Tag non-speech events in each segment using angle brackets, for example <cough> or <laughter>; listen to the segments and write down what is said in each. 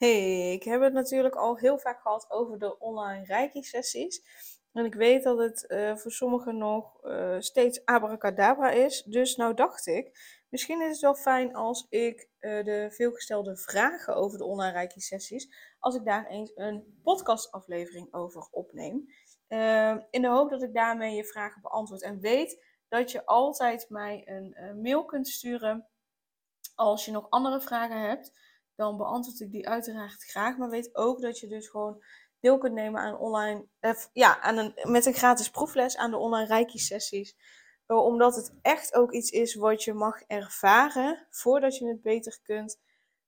Hey, ik heb het natuurlijk al heel vaak gehad over de online reiki-sessies. En ik weet dat het uh, voor sommigen nog uh, steeds abracadabra is. Dus nou dacht ik, misschien is het wel fijn als ik uh, de veelgestelde vragen over de online reiki-sessies, als ik daar eens een podcastaflevering over opneem. in de hoop dat ik daarmee je vragen beantwoord. En weet dat je altijd mij een mail kunt sturen als je nog andere vragen hebt dan beantwoord ik die uiteraard graag. Maar weet ook dat je dus gewoon deel kunt nemen aan online, eh, ja, aan een, met een gratis proefles aan de online Reiki-sessies. Eh, omdat het echt ook iets is wat je mag ervaren voordat je het beter kunt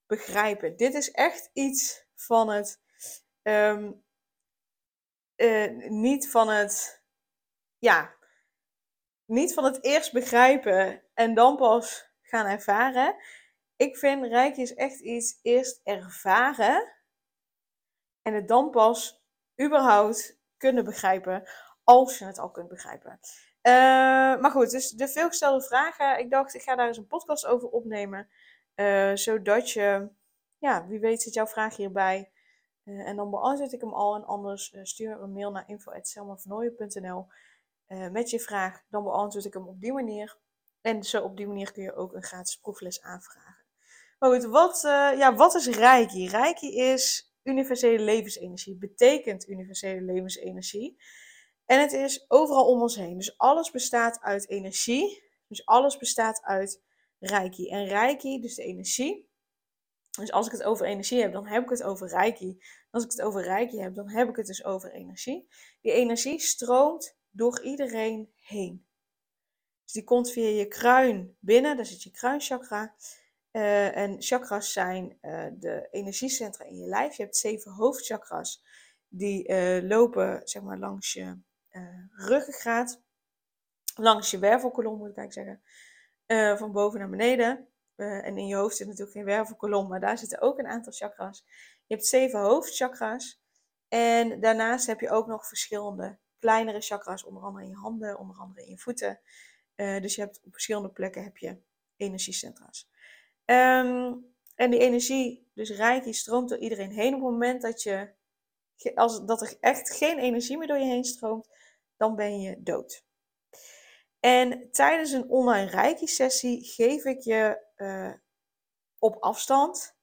begrijpen. Dit is echt iets van het, ehm, eh, niet van het, ja, niet van het eerst begrijpen en dan pas gaan ervaren ik vind Reiki is echt iets eerst ervaren en het dan pas überhaupt kunnen begrijpen, als je het al kunt begrijpen. Uh, maar goed, dus de veelgestelde vragen. Ik dacht, ik ga daar eens een podcast over opnemen. Uh, zodat je, ja, wie weet zit jouw vraag hierbij. Uh, en dan beantwoord ik hem al. En anders stuur een mail naar info.selmavernooien.nl met je vraag. Dan beantwoord ik hem op die manier. En zo op die manier kun je ook een gratis proefles aanvragen. Goed, wat, uh, ja, wat is Reiki? Reiki is universele levensenergie, betekent universele levensenergie. En het is overal om ons heen. Dus alles bestaat uit energie. Dus alles bestaat uit Reiki. En Reiki, dus de energie. Dus als ik het over energie heb, dan heb ik het over Reiki. Als ik het over Reiki heb, dan heb ik het dus over energie. Die energie stroomt door iedereen heen. Dus die komt via je kruin binnen, daar zit je kruinchakra. Uh, en chakras zijn uh, de energiecentra in je lijf. Je hebt zeven hoofdchakras. Die uh, lopen zeg maar, langs je ruggengraat. Langs je wervelkolom moet ik eigenlijk zeggen. van boven naar beneden. en in je hoofd zit natuurlijk geen wervelkolom. Maar daar zitten ook een aantal chakras. Je hebt zeven hoofdchakras. En daarnaast heb je ook nog verschillende kleinere chakras. Onder andere in je handen, onder andere in je voeten. dus je hebt op verschillende plekken heb je energiecentra's. Um, en die energie, dus rijk, stroomt door iedereen heen. Op het moment dat, je, als, dat er echt geen energie meer door je heen stroomt, dan ben je dood. En tijdens een online reiki-sessie geef ik je uh, op afstand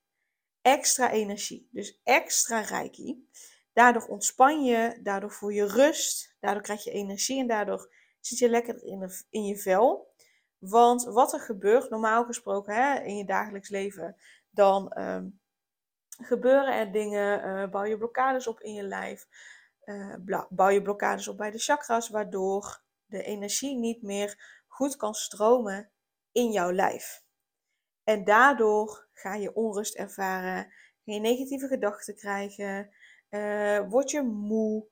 extra energie. Dus extra reiki. Daardoor ontspan je, daardoor voel je rust, daardoor krijg je energie en daardoor zit je lekker in, in je vel. Want wat er gebeurt, normaal gesproken hè, in je dagelijks leven, dan um, gebeuren er dingen, uh, bouw je blokkades op in je lijf, uh, bouw je blokkades op bij de chakras, waardoor de energie niet meer goed kan stromen in jouw lijf. En daardoor ga je onrust ervaren, ga je negatieve gedachten krijgen, uh, word je moe,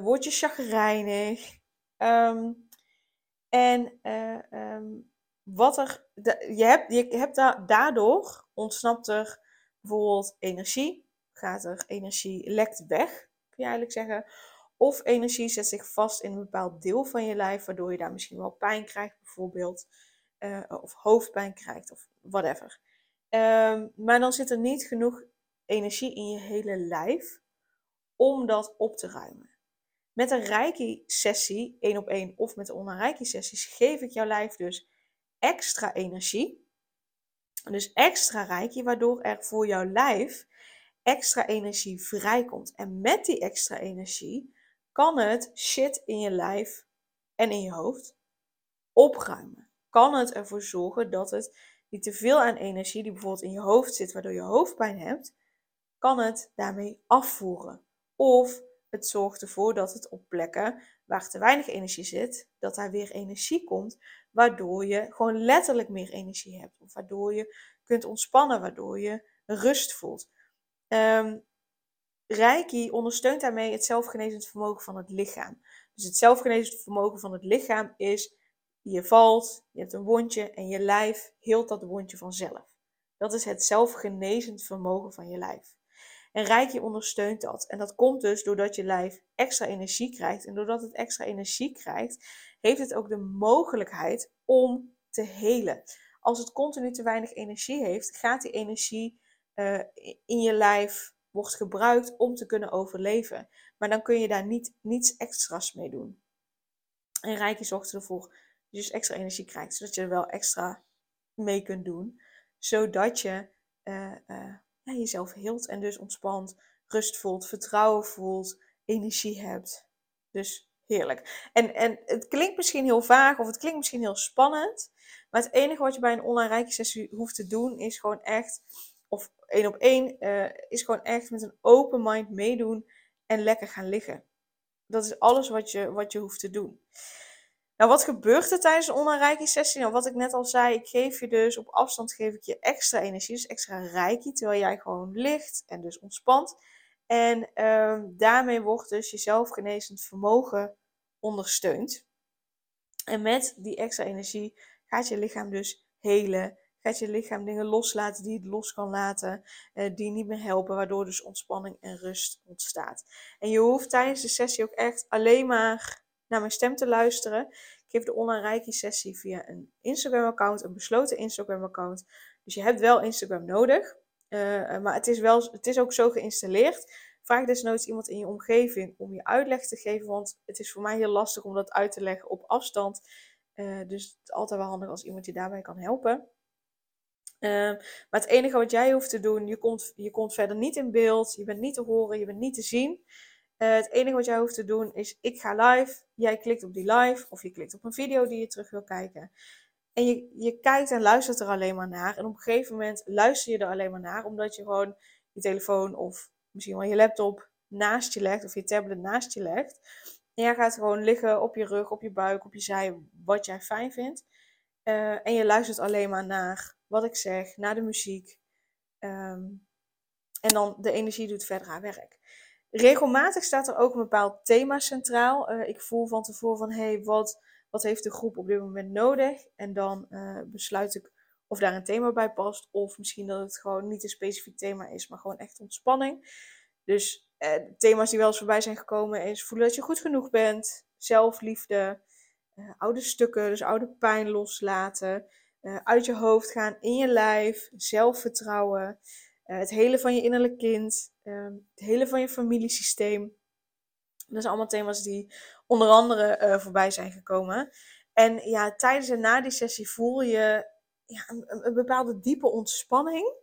word je chagrijnig. Um, en uh, um, wat er, je hebt, je hebt da daardoor ontsnapt er bijvoorbeeld energie, gaat er energie lekt weg, kun je eigenlijk zeggen. Of energie zet zich vast in een bepaald deel van je lijf, waardoor je daar misschien wel pijn krijgt, bijvoorbeeld. Uh, of hoofdpijn krijgt, of whatever. Um, maar dan zit er niet genoeg energie in je hele lijf om dat op te ruimen. Met een Reiki-sessie, één op één, of met online Reiki-sessies, geef ik jouw lijf dus extra energie. Dus extra Reiki, waardoor er voor jouw lijf extra energie vrijkomt. En met die extra energie kan het shit in je lijf en in je hoofd opruimen. Kan het ervoor zorgen dat het niet te veel aan energie die bijvoorbeeld in je hoofd zit, waardoor je hoofdpijn hebt, kan het daarmee afvoeren. Of het zorgt ervoor dat het op plekken waar te weinig energie zit, dat daar weer energie komt, waardoor je gewoon letterlijk meer energie hebt. Of waardoor je kunt ontspannen, waardoor je rust voelt. Um, Reiki ondersteunt daarmee het zelfgenezend vermogen van het lichaam. Dus het zelfgenezend vermogen van het lichaam is, je valt, je hebt een wondje en je lijf heelt dat wondje vanzelf. Dat is het zelfgenezend vermogen van je lijf. En Reiki ondersteunt dat. En dat komt dus doordat je lijf extra energie krijgt. En doordat het extra energie krijgt, heeft het ook de mogelijkheid om te helen. Als het continu te weinig energie heeft, gaat die energie uh, in je lijf wordt gebruikt om te kunnen overleven. Maar dan kun je daar niet, niets extra's mee doen. En Reiki zorgt ervoor dat je dus extra energie krijgt, zodat je er wel extra mee kunt doen. Zodat je uh, uh, ja, jezelf heelt en dus ontspant, rust voelt, vertrouwen voelt, energie hebt. Dus heerlijk. En, en het klinkt misschien heel vaag of het klinkt misschien heel spannend. Maar het enige wat je bij een online reiki hoeft te doen is gewoon echt, of één op één, uh, is gewoon echt met een open mind meedoen en lekker gaan liggen. Dat is alles wat je, wat je hoeft te doen. Nou, wat gebeurt er tijdens een online sessie? Nou, wat ik net al zei, ik geef je dus op afstand geef ik je extra energie, dus extra reiki, terwijl jij gewoon ligt en dus ontspant. En uh, daarmee wordt dus je zelfgenezend vermogen ondersteund. En met die extra energie gaat je lichaam dus helen. Gaat je lichaam dingen loslaten die het los kan laten, uh, die niet meer helpen, waardoor dus ontspanning en rust ontstaat. En je hoeft tijdens de sessie ook echt alleen maar naar mijn stem te luisteren. Ik geef de online reiki sessie via een Instagram account, een besloten Instagram account. Dus je hebt wel Instagram nodig, uh, maar het is, wel, het is ook zo geïnstalleerd. Vraag desnoods iemand in je omgeving om je uitleg te geven, want het is voor mij heel lastig om dat uit te leggen op afstand. Uh, dus het is altijd wel handig als iemand je daarbij kan helpen. Uh, maar het enige wat jij hoeft te doen, je komt, je komt verder niet in beeld, je bent niet te horen, je bent niet te zien. Uh, het enige wat jij hoeft te doen is, ik ga live, jij klikt op die live of je klikt op een video die je terug wil kijken. En je, je kijkt en luistert er alleen maar naar. En op een gegeven moment luister je er alleen maar naar, omdat je gewoon je telefoon of misschien wel je laptop naast je legt of je tablet naast je legt. En jij gaat gewoon liggen op je rug, op je buik, op je zij, wat jij fijn vindt. Uh, en je luistert alleen maar naar wat ik zeg, naar de muziek. Um, en dan de energie doet verder haar werk. Regelmatig staat er ook een bepaald thema centraal. Uh, ik voel van tevoren van, hey, wat, wat heeft de groep op dit moment nodig? En dan uh, besluit ik of daar een thema bij past. Of misschien dat het gewoon niet een specifiek thema is, maar gewoon echt ontspanning. Dus uh, thema's die wel eens voorbij zijn gekomen is voelen dat je goed genoeg bent. Zelfliefde. oude stukken, dus oude pijn loslaten. uit je hoofd gaan, in je lijf. Zelfvertrouwen. Het hele van je innerlijk kind. Ehm, het hele van je familiesysteem. Dat zijn allemaal thema's die onder andere uh, voorbij zijn gekomen. En ja, tijdens en na die sessie voel je ja, een, een, bepaalde diepe ontspanning.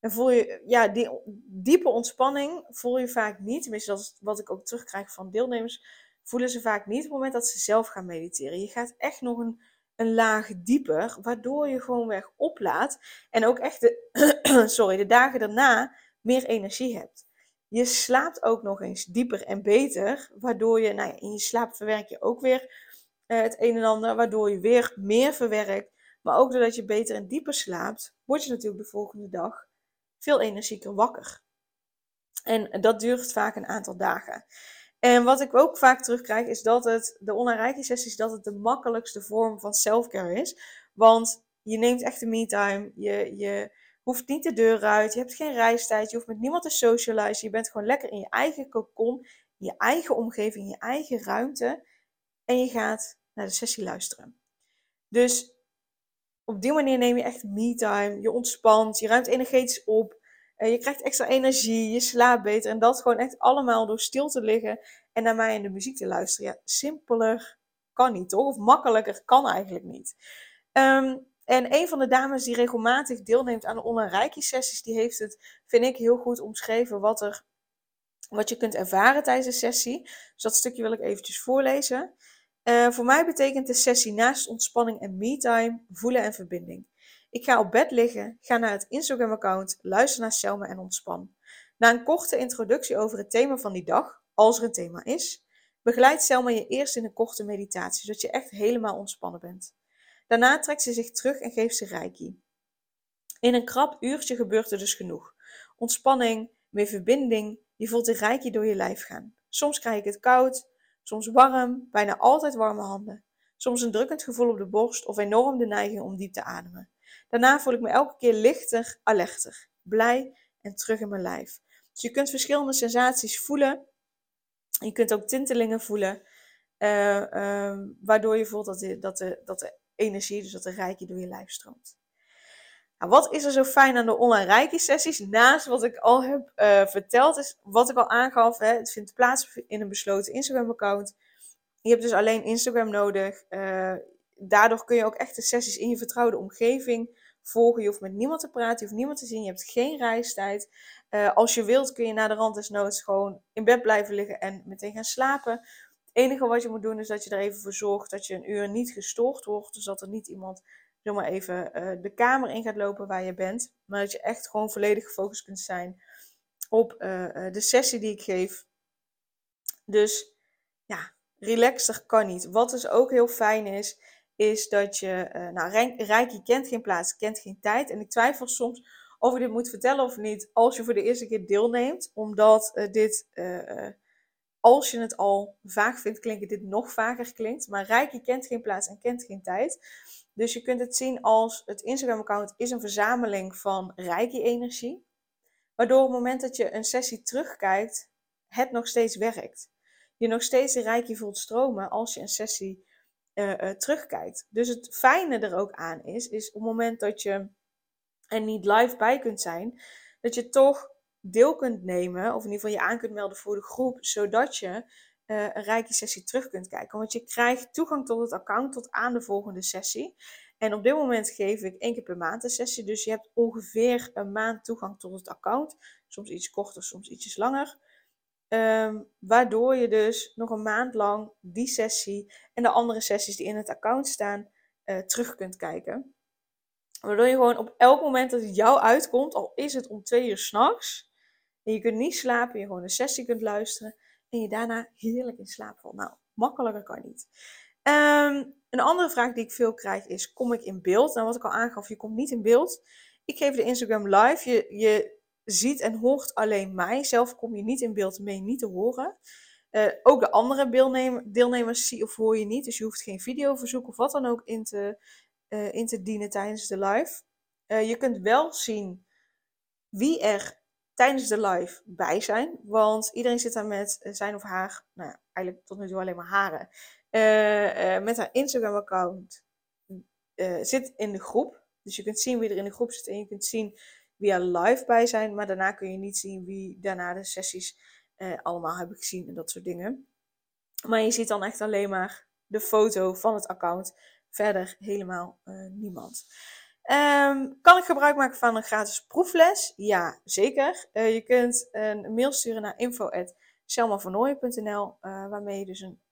En voel je, ja, die diepe ontspanning voel je vaak niet. Tenminste, dat is wat ik ook terugkrijg van deelnemers. Voelen ze vaak niet op het moment dat ze zelf gaan mediteren. Je gaat echt nog een, een laag dieper, waardoor je gewoon weg oplaat. En ook echt de, <clears throat> sorry, de dagen daarna meer energie hebt. Je slaapt ook nog eens dieper en beter, waardoor je, nou in je slaap verwerk je ook weer uh, het een en ander, waardoor je weer meer verwerkt. Maar ook doordat je beter en dieper slaapt, word je natuurlijk de volgende dag veel energieker wakker. En dat duurt vaak een aantal dagen. En wat ik ook vaak terugkrijg is dat het, de online sessies, dat het de makkelijkste vorm van selfcare is. Want je neemt echt de me-time, je, je hoeft niet de deur uit, je hebt geen reistijd, je hoeft met niemand te socializen. Je bent gewoon lekker in je eigen in je eigen omgeving, in je eigen ruimte. En je gaat naar de sessie luisteren. Dus op die manier neem je echt me-time, je ontspant, je ruimt energetisch op. Je krijgt extra energie, je slaapt beter. En dat gewoon echt allemaal door stil te liggen en naar mij in de muziek te luisteren. Ja, simpeler kan niet, toch? Of makkelijker kan eigenlijk niet. Um, en een van de dames die regelmatig deelneemt aan de online reiki-sessies, die heeft het, vind ik, heel goed omschreven wat, er, wat je kunt ervaren tijdens de sessie. Dus dat stukje wil ik eventjes voorlezen. Uh, voor mij betekent de sessie naast ontspanning en me-time voelen en verbinding. Ik ga op bed liggen, ga naar het Instagram-account, luister naar Selma en ontspan. Na een korte introductie over het thema van die dag, als er een thema is, begeleidt Selma je eerst in een korte meditatie, zodat je echt helemaal ontspannen bent. Daarna trekt ze zich terug en geeft ze reiki. In een krap uurtje gebeurt er dus genoeg. Ontspanning, meer verbinding, Je voelt de rijkje door je lijf gaan. Soms krijg ik het koud, soms warm, bijna altijd warme handen. Soms een drukkend gevoel op de borst of enorm de neiging om diep te ademen. Daarna voel ik me elke keer lichter, alerter, blij en terug in mijn lijf. Dus je kunt verschillende sensaties voelen. Je kunt ook tintelingen voelen, uh, uh, waardoor je voelt dat de, dat, de, dat de energie, dus dat de rijkje door je lijf stroomt. Nou, wat is er zo fijn aan de online reiki-sessies? Naast wat ik al heb uh, verteld, is wat ik al aangaf. Hè, het vindt plaats in een besloten Instagram-account. Je hebt dus alleen Instagram nodig. Uh, daardoor kun je ook echt de sessies in je vertrouwde omgeving volgen. Je hoeft met niemand te praten, je hoeft niemand te zien. Je hebt geen reistijd. Uh, als je wilt kun je na de rand des noods gewoon in bed blijven liggen en meteen gaan slapen. Het enige wat je moet doen is dat je er even voor zorgt dat je een uur niet gestoord wordt. Dus dat er niet iemand zomaar even uh, de kamer in gaat lopen waar je bent. Maar dat je echt gewoon volledig gefocust kunt zijn op uh, de sessie die ik geef. Dus ja, relaxter kan niet. Wat dus ook heel fijn is, is dat je, uh, nou, Reiki kent geen plaats, kent geen tijd. En ik twijfel soms of ik dit moet vertellen of niet, als je voor de eerste keer deelneemt. Omdat uh, dit, uh, als je het al vaag vindt klinken, dit nog vager klinkt. Maar Reiki kent geen plaats en kent geen tijd. Dus je kunt het zien als het Instagram-account is een verzameling van Reiki-energie. Waardoor op het moment dat je een sessie terugkijkt, het nog steeds werkt. Je nog steeds de Reiki voelt stromen als je een sessie uh, uh, terugkijkt. Dus het fijne er ook aan is, is op het moment dat je er niet live bij kunt zijn, dat je toch deel kunt nemen, of in ieder geval je aan kunt melden voor de groep, zodat je uh, een rijke sessie terug kunt kijken. Want je krijgt toegang tot het account tot aan de volgende sessie. En op dit moment geef ik één keer per maand een sessie. Dus je hebt ongeveer een maand toegang tot het account. Soms iets korter, soms ietsjes langer. Um, waardoor je dus nog een maand lang die sessie en de andere sessies die in het account staan uh, terug kunt kijken. Waardoor je gewoon op elk moment dat het jou uitkomt, al is het om twee uur s'nachts, en je kunt niet slapen, je gewoon een sessie kunt luisteren en je daarna heerlijk in slaap valt. Nou, makkelijker kan niet. Um, een andere vraag die ik veel krijg is, kom ik in beeld? Nou, wat ik al aangaf, je komt niet in beeld. Ik geef de Instagram live. Je, je ziet en hoort alleen mij. Zelf kom je niet in beeld je niet te horen. Uh, ook de andere deelnemers zie of hoor je niet. Dus je hoeft geen videoverzoek of wat dan ook in te, uh, in te dienen tijdens de live. Uh, je kunt wel zien wie er tijdens de live bij zijn. Want iedereen zit daar met zijn of haar, nou eigenlijk tot nu toe alleen maar haren. met haar Instagram-account zit in de groep. Dus je kunt zien wie er in de groep zit en je kunt zien er live bij zijn. Maar daarna kun je niet zien wie daarna de sessies uh, allemaal hebben gezien en dat soort dingen. Maar je ziet dan echt alleen maar de foto van het account. Verder helemaal uh, niemand. Um, kan ik gebruik maken van een gratis proefles? Ja, zeker. Uh, je kunt een mail sturen naar info.selmavernooien.nl waarmee je dus een,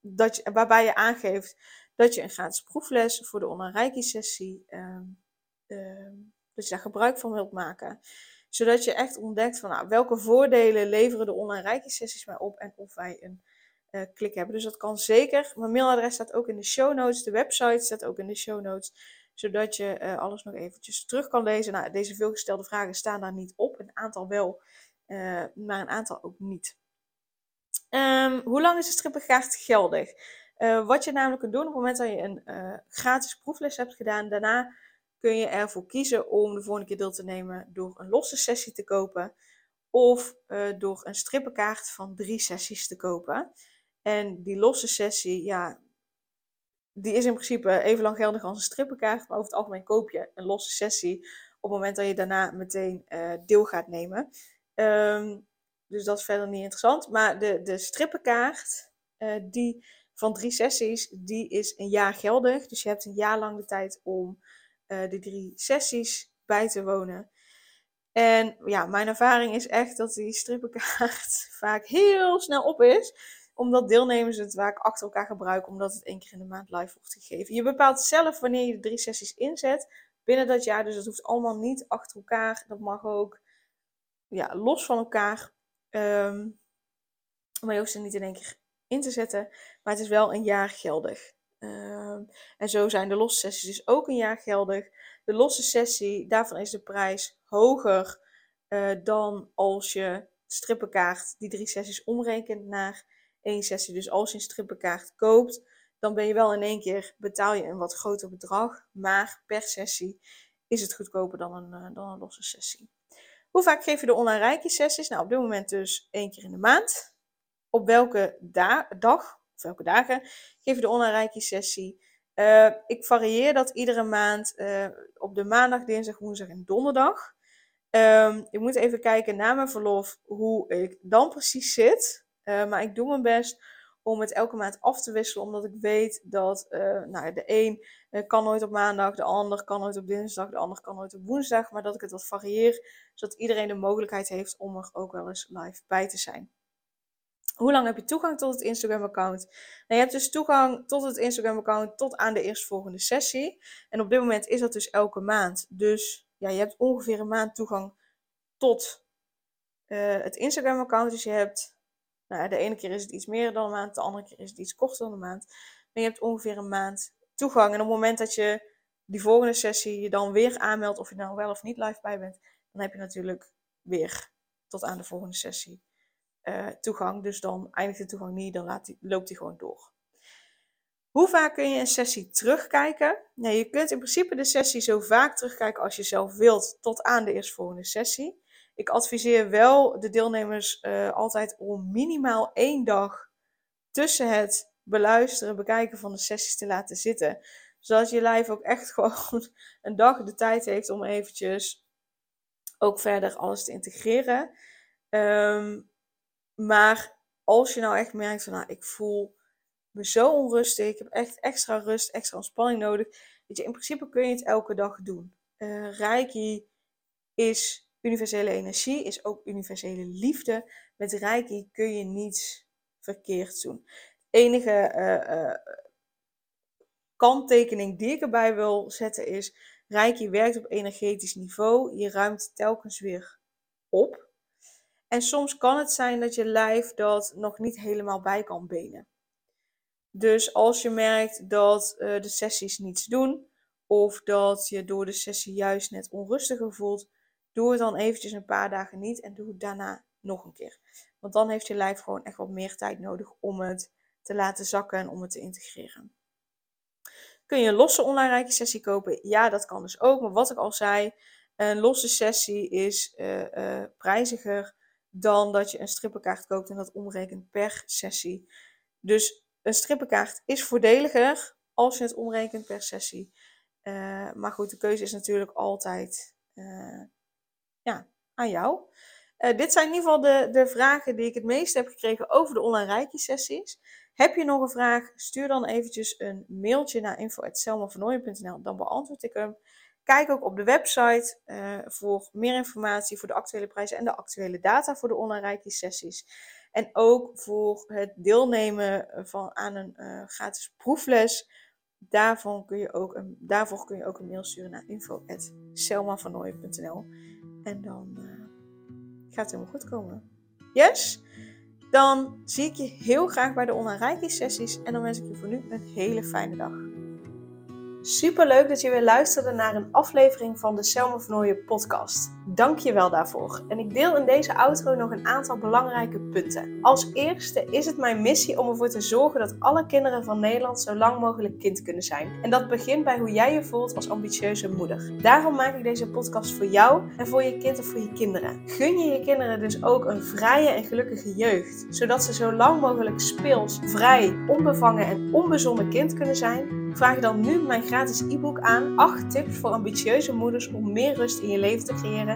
dat je, waarbij je aangeeft dat je een gratis proefles voor de online sessie um, um, dat je daar gebruik van wilt maken. Zodat je echt ontdekt van nou, welke voordelen leveren de online reiki sessies mij op en of wij een uh, klik hebben. Dus dat kan zeker. Mijn mailadres staat ook in de show notes. De website staat ook in de show notes. Zodat je uh, alles nog eventjes terug kan lezen. Nou, deze veelgestelde vragen staan daar niet op. Een aantal wel, uh, maar een aantal ook niet. Um, hoe lang is de strippenkaart geldig? wat je namelijk kunt doen op het moment dat je een gratis proefles hebt gedaan, daarna kun je ervoor kiezen om de volgende keer deel te nemen door een losse sessie te kopen of uh, door een strippenkaart van drie sessies te kopen. En die losse sessie, ja, die is in principe even lang geldig als een strippenkaart, maar over het algemeen koop je een losse sessie op het moment dat je daarna meteen uh, deel gaat nemen. Um, dus dat is verder niet interessant. Maar de, de strippenkaart, uh, die van drie sessies, die is een jaar geldig. Dus je hebt een jaar lang de tijd om uh, die drie sessies bij te wonen. En ja, mijn ervaring is echt dat die strippenkaart <laughs> vaak heel snel op is. Omdat deelnemers het vaak achter elkaar gebruiken, omdat het één keer in de maand live wordt gegeven. Je bepaalt zelf wanneer je de drie sessies inzet binnen dat jaar. Dus dat hoeft allemaal niet achter elkaar. Dat mag ook ja, los van elkaar. Um, maar je hoeft ze niet in één keer in te zetten. Maar het is wel een jaar geldig. Uh, en zo zijn de losse sessies dus ook een jaar geldig. De losse sessie, daarvan is de prijs hoger uh, dan als je strippenkaart die drie sessies omrekent naar één sessie. Dus als je een strippenkaart koopt, dan ben je wel in één keer, betaal je een wat groter bedrag. Maar per sessie is het goedkoper dan een, uh, dan een losse sessie. Hoe vaak geef je de online reiki sessies? Nou, op dit moment dus één keer in de maand. Op welke dag, of welke dagen, geef je de online sessie? Uh, ik varieer dat iedere maand uh, op de maandag, dinsdag, woensdag en donderdag. Um, ik moet even kijken na mijn verlof hoe ik dan precies zit. Uh, maar ik doe mijn best om het elke maand af te wisselen, omdat ik weet dat nou, de een kan nooit op maandag, de ander kan nooit op dinsdag, de ander kan nooit op woensdag. Maar dat ik het wat varieer, zodat iedereen de mogelijkheid heeft om er ook wel eens live bij te zijn. Hoe lang heb je toegang tot het Instagram-account? Nou, je hebt dus toegang tot het Instagram-account tot aan de eerstvolgende sessie. En op dit moment is dat dus elke maand. Dus ja, je hebt ongeveer een maand toegang tot uh, het Instagram-account. Dus je hebt, nou, de ene keer is het iets meer dan een maand, de andere keer is het iets korter dan een maand. Maar je hebt ongeveer een maand toegang. En op het moment dat je die volgende sessie je dan weer aanmeldt, of je nou wel of niet live bij bent, dan heb je natuurlijk weer tot aan de volgende sessie uh, toegang. Dus dan eindigt de toegang niet, dan laat die, loopt die gewoon door. Hoe vaak kun je een sessie terugkijken? Nou, je kunt in principe de sessie zo vaak terugkijken als je zelf wilt, tot aan de eerstvolgende sessie. Ik adviseer wel de deelnemers uh, altijd om minimaal één dag tussen het beluisteren, bekijken van de sessies te laten zitten. Zodat je lijf ook echt <laughs> gewoon een dag de tijd heeft om eventjes ook verder alles te integreren. Um, maar als je nou echt merkt van, nou, ik voel me zo onrustig, ik heb echt extra rust, extra ontspanning nodig. Weet je, in principe kun je het elke dag doen. Uh, Reiki is universele energie, is ook universele liefde. Met Reiki kun je niets verkeerd doen. De enige uh, uh, kanttekening die ik erbij wil zetten is, Reiki werkt op energetisch niveau. Je ruimt telkens weer op. En soms kan het zijn dat je lijf dat nog niet helemaal bij kan benen. Dus als je merkt dat uh, de sessies niets doen, of dat je door de sessie juist net onrustiger voelt, doe het dan eventjes een paar dagen niet en doe het daarna nog een keer. Want dan heeft je lijf gewoon echt wat meer tijd nodig om het te laten zakken en om het te integreren. Kun je een losse online reiki sessie kopen? Ja, dat kan dus ook. Maar wat ik al zei, een losse sessie is uh, uh, prijziger dan dat je een strippenkaart koopt en dat omrekent per sessie. Dus een strippenkaart is voordeliger als je het omrekent per sessie. Uh, maar goed, de keuze is natuurlijk altijd uh, ja, aan jou. Uh, dit zijn in ieder geval de, de vragen die ik het meest heb gekregen over de online reiki sessies. Heb je nog een vraag? Stuur dan eventjes een mailtje naar info.selmavernooien.nl. Dan beantwoord ik hem. Kijk ook op de website uh, voor meer informatie voor de actuele prijzen en de actuele data voor de online sessies. En ook voor het deelnemen van, aan een uh, gratis proefles. Daarvan kun je ook daarvoor kun je ook een mail sturen naar info.selmavernooien.nl En dan uh, gaat het helemaal goed komen. Yes? Dan zie ik je heel graag bij de online sessies. En dan wens ik je voor nu een hele fijne dag. Super leuk dat je weer luisterde naar een aflevering van de Selma Vernooien podcast. Dank je wel daarvoor. En ik deel in deze outro nog een aantal belangrijke punten. Als eerste is het mijn missie om ervoor te zorgen dat alle kinderen van Nederland zo lang mogelijk kind kunnen zijn. En dat begint bij hoe jij je voelt als ambitieuze moeder. Daarom maak ik deze podcast voor jou en voor je kind of voor je kinderen. Gun je je kinderen dus ook een vrije en gelukkige jeugd, zodat ze zo lang mogelijk speels, vrij, onbevangen en onbezonnen kind kunnen zijn Vraag dan nu mijn gratis e-book aan 8 tips voor ambitieuze moeders om meer rust in je leven te creëren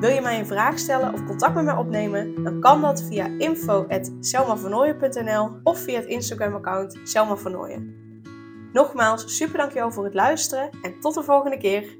Wil je mij een vraag stellen of contact met mij opnemen? Dan kan dat via info.selmavernooien.nl of via het Instagram account Selma Nogmaals, super dankjewel voor het luisteren en tot de volgende keer.